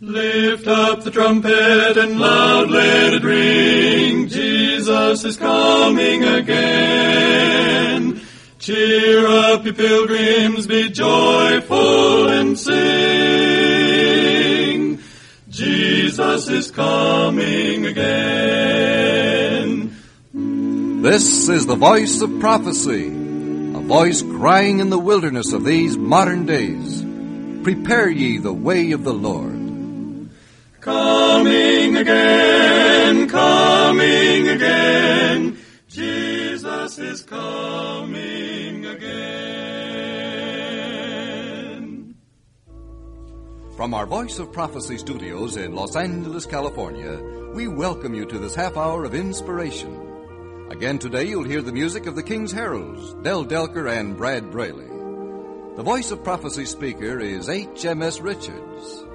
Lift up the trumpet and loud let it ring. Jesus is coming again. Cheer up, ye pilgrims, be joyful and sing. Jesus is coming again. This is the voice of prophecy, a voice crying in the wilderness of these modern days. Prepare ye the way of the Lord. Coming again, coming again. Jesus is coming again. From our Voice of Prophecy studios in Los Angeles, California, we welcome you to this half hour of inspiration. Again today you'll hear the music of the King's Heralds, Del Delker and Brad Braley. The Voice of Prophecy speaker is H.M.S. Richards.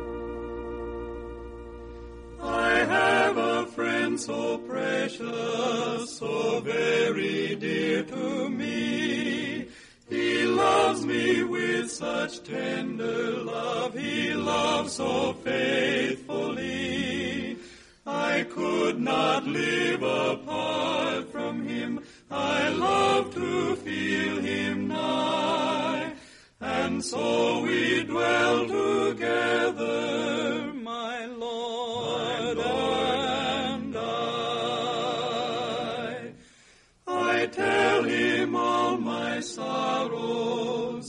So precious, so very dear to me. He loves me with such tender love, he loves so faithfully. I could not live apart from him, I love to feel him nigh. And so we dwell together,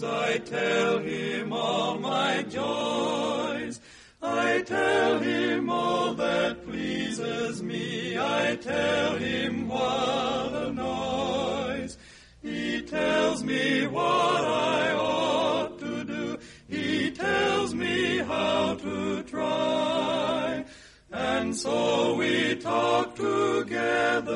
I tell him all my joys, I tell him all that pleases me, I tell him what annoys. He tells me what I ought to do. He tells me how to try. And so we talk together,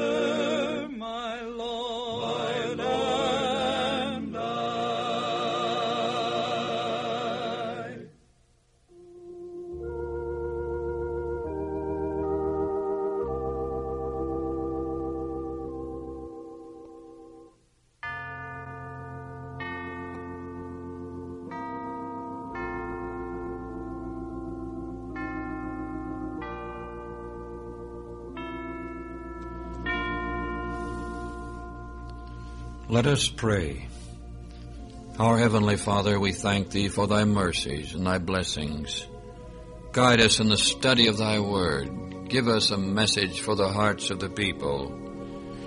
Let us pray. Our Heavenly Father, we thank Thee for Thy mercies and Thy blessings. Guide us in the study of Thy Word. Give us a message for the hearts of the people.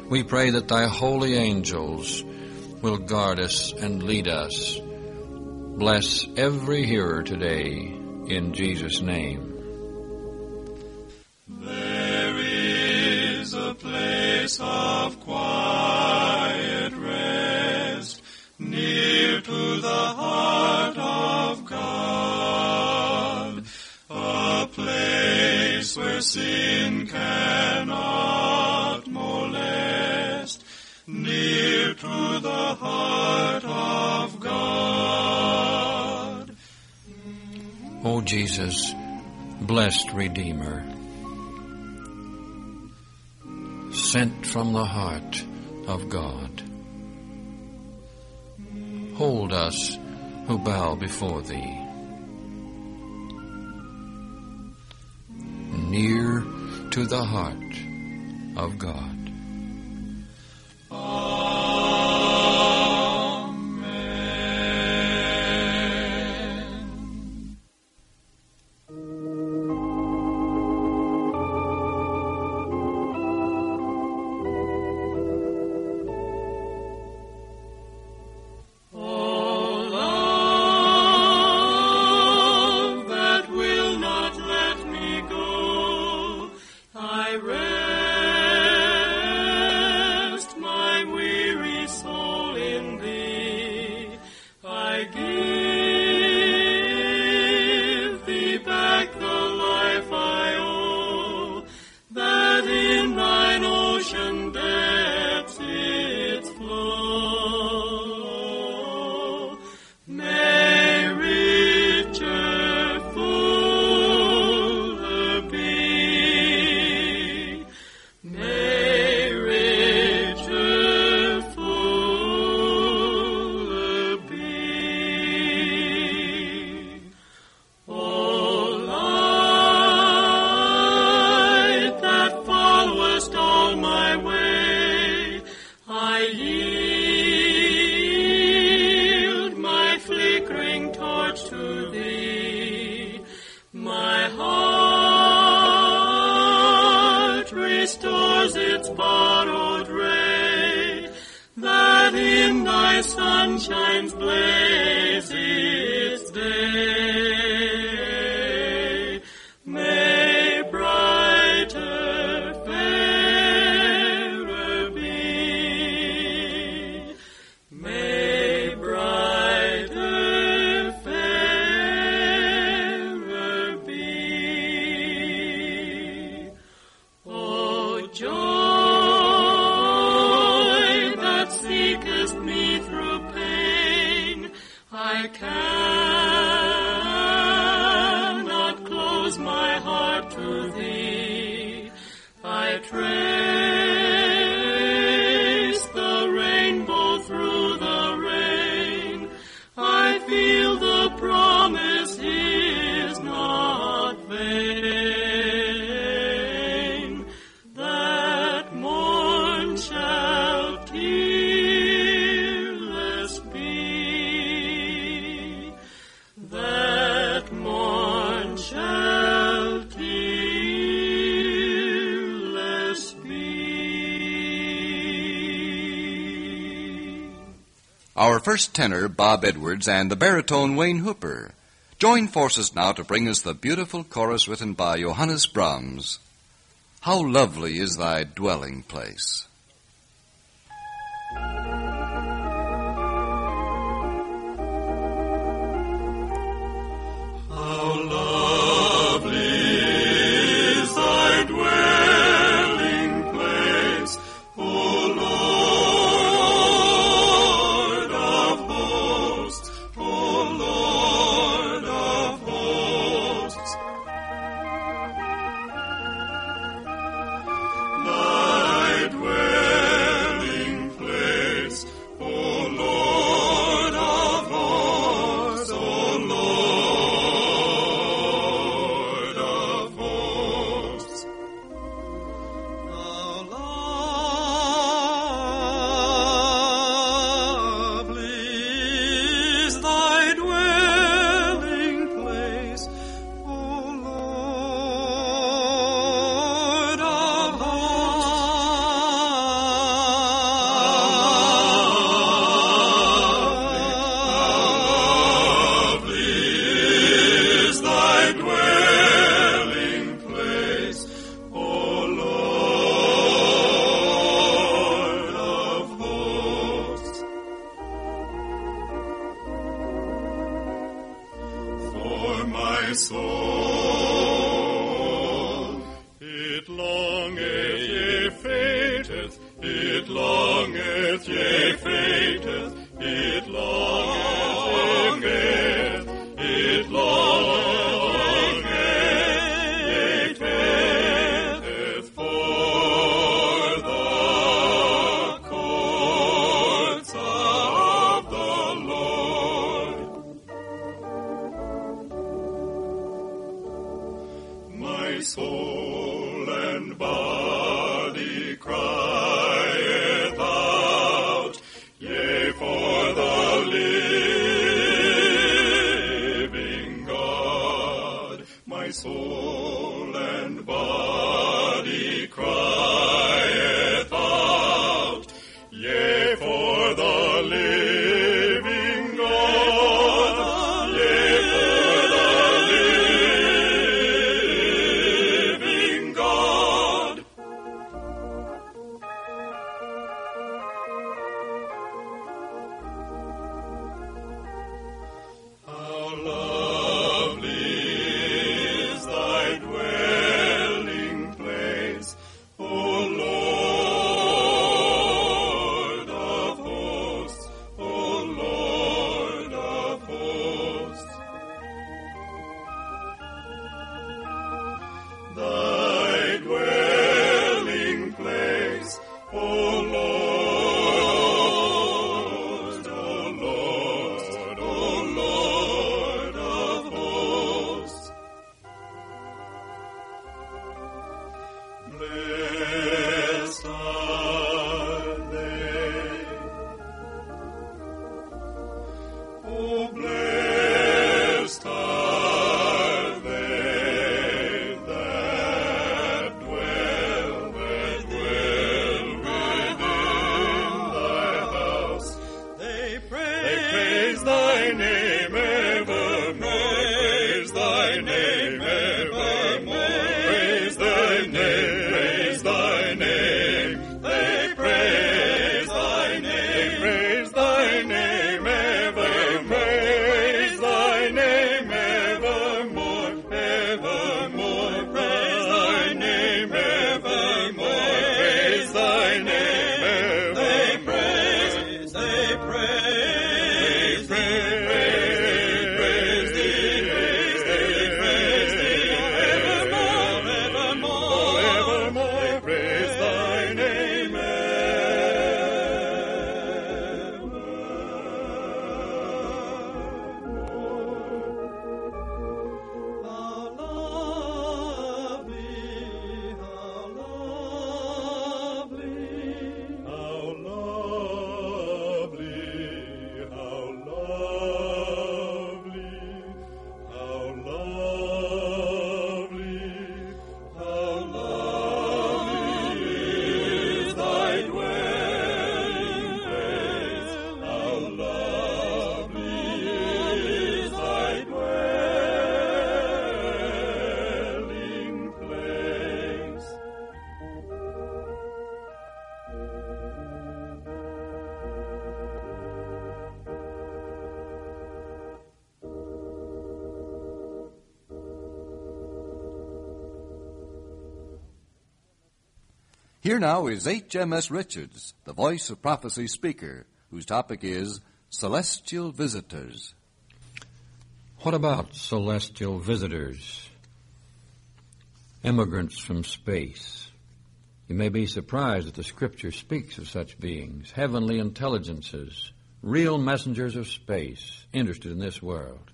We pray that Thy holy angels will guard us and lead us. Bless every hearer today in Jesus' name. There is a place of quiet sin cannot molest, near to the heart of God. O Jesus, blessed Redeemer, sent from the heart of God, hold us who bow before Thee. To the heart of God. our first tenor, Bob Edwards, and the baritone, Wayne Hooper, join forces now to bring us the beautiful chorus written by Johannes Brahms. How lovely is thy dwelling place. Here now is H.M.S. Richards, the Voice of Prophecy speaker, whose topic is Celestial Visitors. What about celestial visitors? Immigrants from space. You may be surprised that the Scripture speaks of such beings, heavenly intelligences, real messengers of space, interested in this world.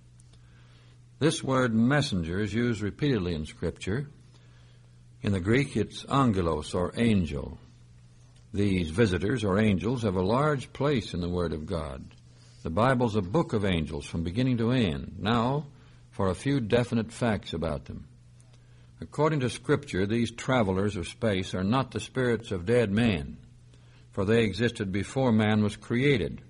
This word messenger is used repeatedly in Scripture. In the Greek, it's angelos, or angel. These visitors, or angels, have a large place in the Word of God. The Bible's a book of angels from beginning to end. Now, for a few definite facts about them. According to Scripture, these travelers of space are not the spirits of dead men, for they existed before man was created.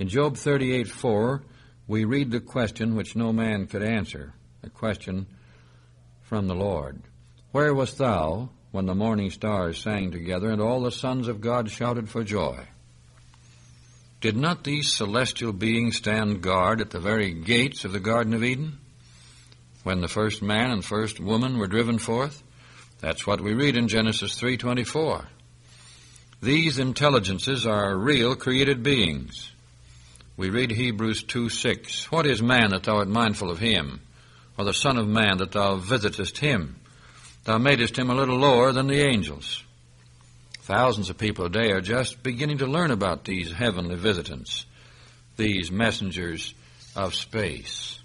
In Job 38 4, we read the question which no man could answer, a question from the Lord. Where wast thou when the morning stars sang together and all the sons of God shouted for joy? Did not these celestial beings stand guard at the very gates of the Garden of Eden? When the first man and first woman were driven forth? That's what we read in Genesis 3:24. These intelligences are real created beings. We read Hebrews 2 6. What is man that thou art mindful of him? Or the Son of Man that thou visitest him? Uh, Thou madest him a little lower than the angels. Thousands of people a day are just beginning to learn about these heavenly visitants, these messengers of space.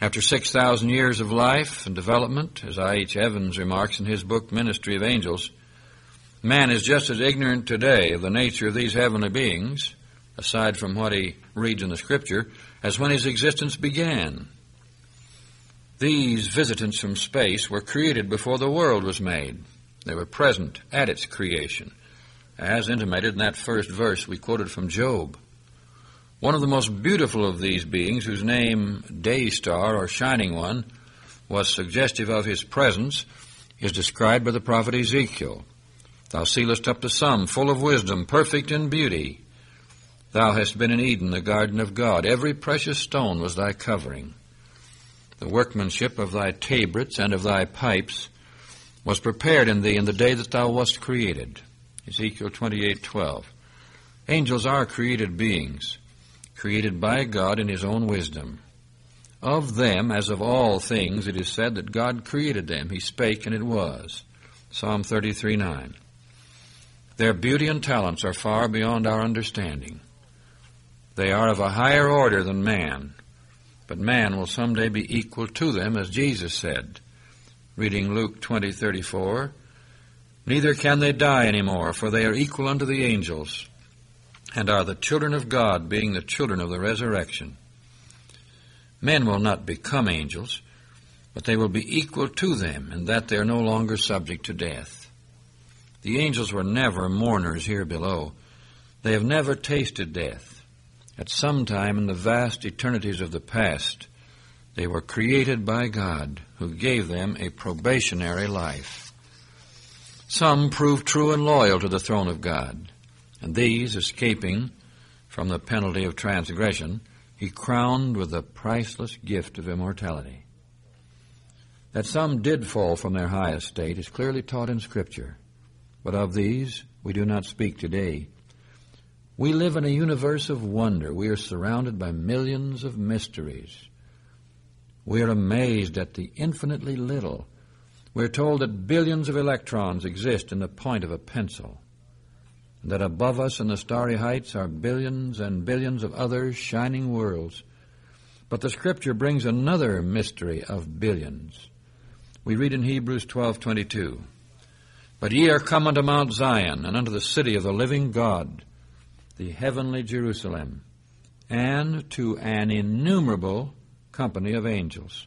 After 6,000 years of life and development, as I.H. Evans remarks in his book Ministry of Angels, man is just as ignorant today of the nature of these heavenly beings, aside from what he reads in the Scripture, as when his existence began. These visitants from space were created before the world was made. They were present at its creation, as intimated in that first verse we quoted from Job. One of the most beautiful of these beings, whose name, Day Star or Shining One, was suggestive of his presence, is described by the prophet Ezekiel. Thou sealest up the sum, full of wisdom, perfect in beauty. Thou hast been in Eden, the garden of God. Every precious stone was thy covering. The workmanship of thy tabrets and of thy pipes was prepared in thee in the day that thou wast created. Ezekiel 28:12. Angels are created beings, created by God in his own wisdom. Of them, as of all things, it is said that God created them. He spake, and it was. Psalm 33:9. Their beauty and talents are far beyond our understanding. They are of a higher order than man, but man will someday be equal to them, as Jesus said. Reading Luke 20:34, Neither can they die any more, for they are equal unto the angels, and are the children of God, being the children of the resurrection. Men will not become angels, but they will be equal to them, in that they are no longer subject to death. The angels were never mourners here below. They have never tasted death. At some time in the vast eternities of the past, they were created by God, who gave them a probationary life. Some proved true and loyal to the throne of God, and these, escaping from the penalty of transgression, he crowned with the priceless gift of immortality. That some did fall from their high estate is clearly taught in Scripture, but of these we do not speak today. We live in a universe of wonder. We are surrounded by millions of mysteries. We are amazed at the infinitely little. We're told that billions of electrons exist in the point of a pencil, and that above us in the starry heights are billions and billions of other shining worlds. But the Scripture brings another mystery of billions. We read in Hebrews 12:22, "But ye are come unto Mount Zion, and unto the city of the living God." The heavenly Jerusalem, and to an innumerable company of angels.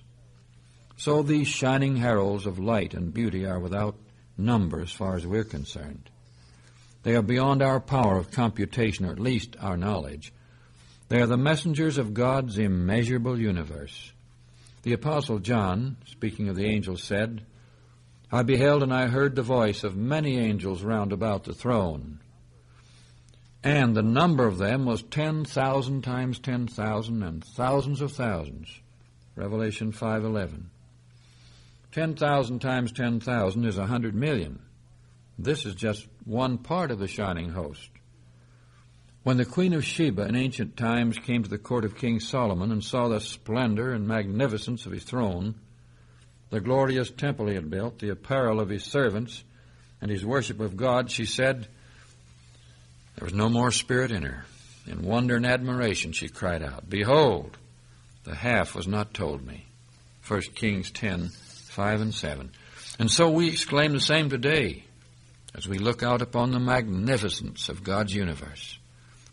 So these shining heralds of light and beauty are without number as far as we're concerned. They are beyond our power of computation, or at least our knowledge. They are the messengers of God's immeasurable universe. The Apostle John, speaking of the angels, said, I beheld and I heard the voice of many angels round about the throne, and the number of them was 10,000 times 10,000 and thousands of thousands. Revelation 5:11. 10,000 times 10,000 is a 100 million. This is just one part of the shining host. When the Queen of Sheba in ancient times came to the court of King Solomon and saw the splendor and magnificence of his throne, the glorious temple he had built, the apparel of his servants, and his worship of God, she said, There was no more spirit in her. In wonder and admiration she cried out, Behold, the half was not told me. 1 Kings 10, 5 and 7. And so we exclaim the same today as we look out upon the magnificence of God's universe.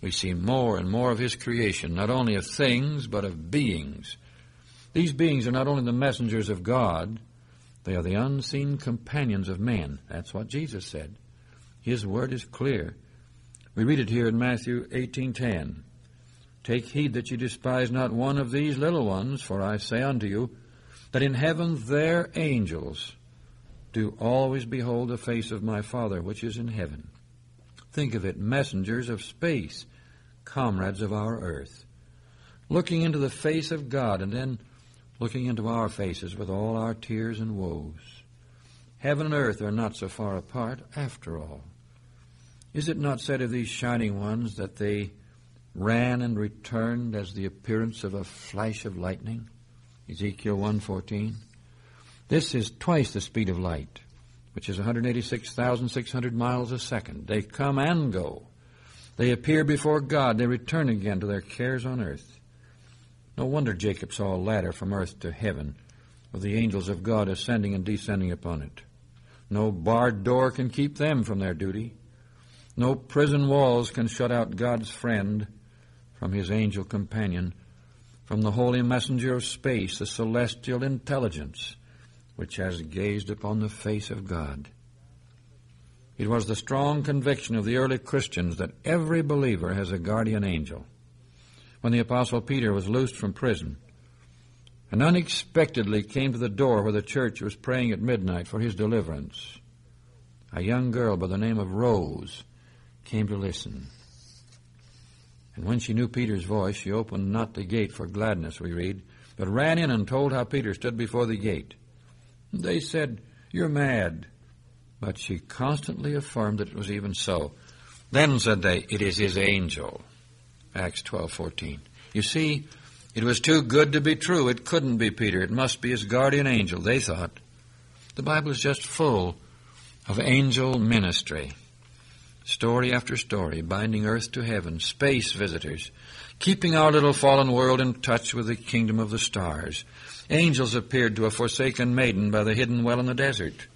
We see more and more of His creation, not only of things, but of beings. These beings are not only the messengers of God, they are the unseen companions of men. That's what Jesus said. His word is clear. We read it here in Matthew 18:10. Take heed that you despise not one of these little ones, for I say unto you that in heaven their angels do always behold the face of my Father which is in heaven. Think of it, messengers of space, comrades of our earth, looking into the face of God and then looking into our faces with all our tears and woes. Heaven and earth are not so far apart after all. Is it not said of these shining ones that they ran and returned as the appearance of a flash of lightning? Ezekiel 1:14. This is twice the speed of light, which is 186,600 miles a second. They come and go. They appear before God. They return again to their cares on earth. No wonder Jacob saw a ladder from earth to heaven, with the angels of God ascending and descending upon it. No barred door can keep them from their duty. No prison walls can shut out God's friend from his angel companion, from the holy messenger of space, the celestial intelligence which has gazed upon the face of God. It was the strong conviction of the early Christians that every believer has a guardian angel. When the Apostle Peter was loosed from prison and unexpectedly came to the door where the church was praying at midnight for his deliverance, a young girl by the name of Rhoda came to listen. And when she knew Peter's voice, she opened not the gate for gladness, we read, but ran in and told how Peter stood before the gate. They said, You're mad. But she constantly affirmed that it was even so. Then said they, It is his angel. Acts 12:14. You see, it was too good to be true. It couldn't be Peter. It must be his guardian angel, they thought. The Bible is just full of angel ministry story after story, binding earth to heaven, space visitors, keeping our little fallen world in touch with the kingdom of the stars. Angels appeared to a forsaken maiden by the hidden well in the desert,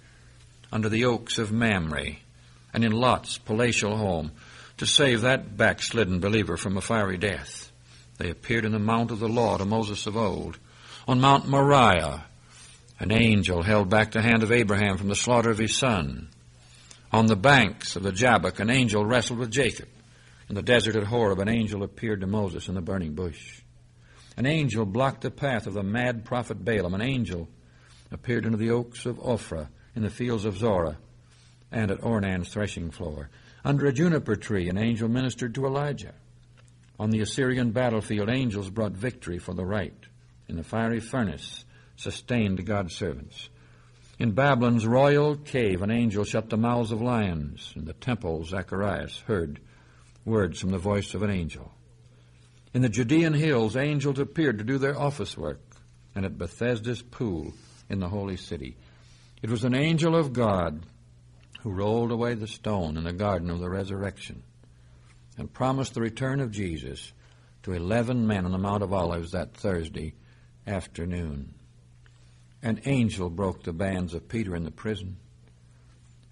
under the oaks of Mamre, and in Lot's palatial home, to save that backslidden believer from a fiery death. They appeared in the mount of the law to Moses of old. On Mount Moriah, an angel held back the hand of Abraham from the slaughter of his son. On the banks of the Jabbok, an angel wrestled with Jacob. In the desert at Horeb, an angel appeared to Moses in the burning bush. An angel blocked the path of the mad prophet Balaam. An angel appeared under the oaks of Ophrah in the fields of Zorah and at Ornan's threshing floor. Under a juniper tree, an angel ministered to Elijah. On the Assyrian battlefield, angels brought victory for the right. In the fiery furnace, sustained God's servants. In Babylon's royal cave, an angel shut the mouths of lions. In the temple, Zacharias heard words from the voice of an angel. In the Judean hills, angels appeared to do their office work. And at Bethesda's pool in the holy city, it was an angel of God who rolled away the stone in the garden of the resurrection and promised the return of Jesus to eleven men on the Mount of Olives that Thursday afternoon. An angel broke the bands of Peter in the prison.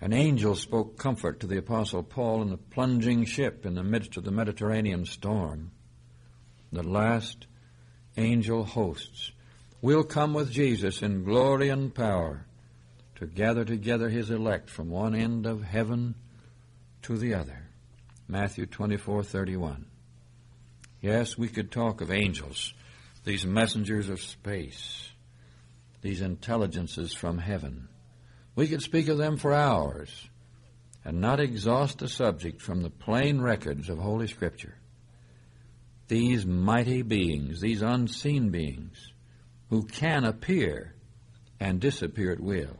An angel spoke comfort to the Apostle Paul in the plunging ship in the midst of the Mediterranean storm. The last angel hosts will come with Jesus in glory and power to gather together his elect from one end of heaven to the other. Matthew 24:31. Yes, we could talk of angels, these messengers of space these intelligences from heaven. We could speak of them for hours and not exhaust the subject from the plain records of Holy Scripture. These mighty beings, these unseen beings, who can appear and disappear at will,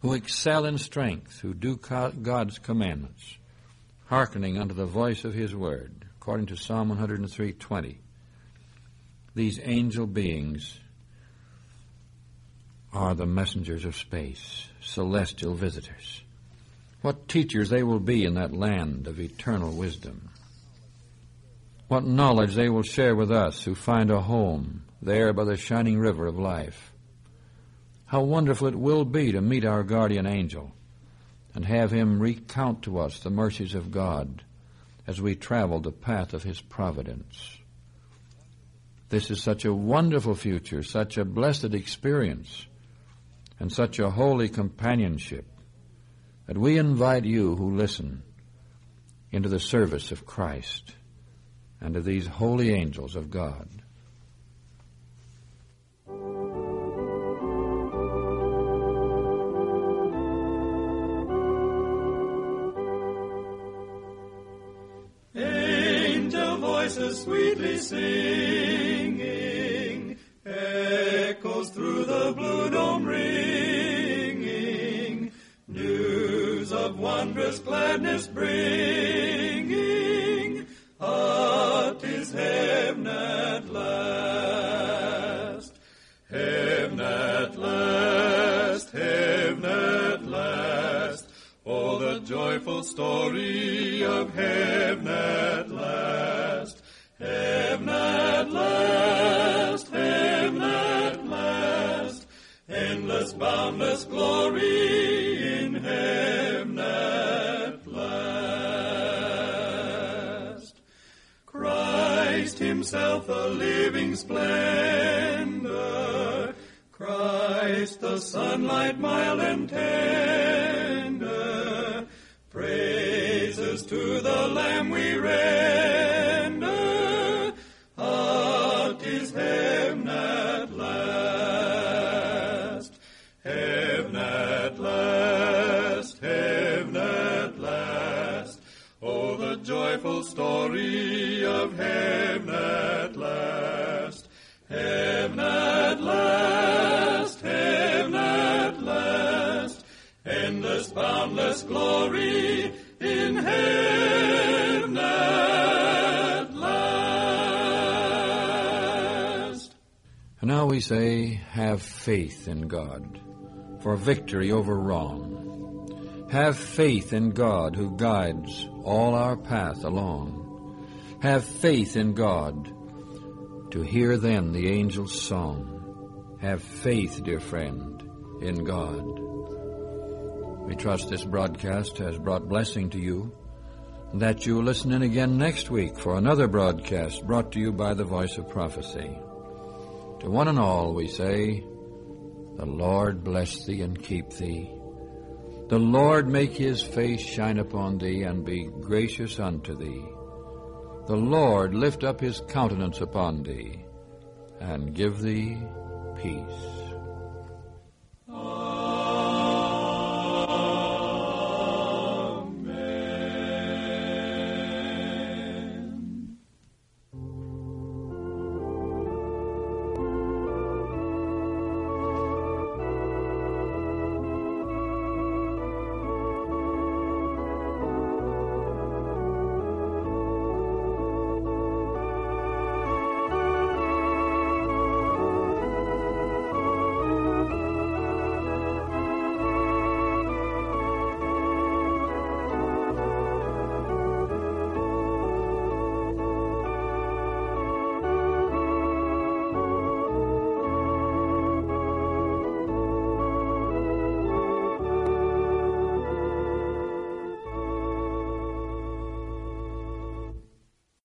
who excel in strength, who do God's commandments, hearkening unto the voice of his word, according to Psalm 103:20. These angel beings are the messengers of space, celestial visitors. What teachers they will be in that land of eternal wisdom. What knowledge they will share with us who find a home there by the shining river of life. How wonderful it will be to meet our guardian angel and have him recount to us the mercies of God as we travel the path of his providence. This is such a wonderful future, such a blessed experience, and such a holy companionship that we invite you who listen into the service of Christ and of these holy angels of God. Angel voices sweetly singing, echoes through the blue dome ringing, news of wondrous gladness bringing, ah, 'tis heaven at last, heaven at last, heaven at last. Oh, the joyful story of heaven at himself a living splendor, Christ the sunlight mild and tender, praises to the Lamb we render, joyful story of heaven at last, heaven at last, heaven at last. Endless, boundless glory in heaven at last. And now we say, have faith in God for victory over wrong. Have faith in God who guides all our path along. Have faith in God to hear then the angel's song. Have faith, dear friend, in God. We trust this broadcast has brought blessing to you, and that you will listen in again next week for another broadcast brought to you by the Voice of Prophecy. To one and all we say, The Lord bless thee and keep thee. The Lord make his face shine upon thee and be gracious unto thee. The Lord lift up his countenance upon thee and give thee peace.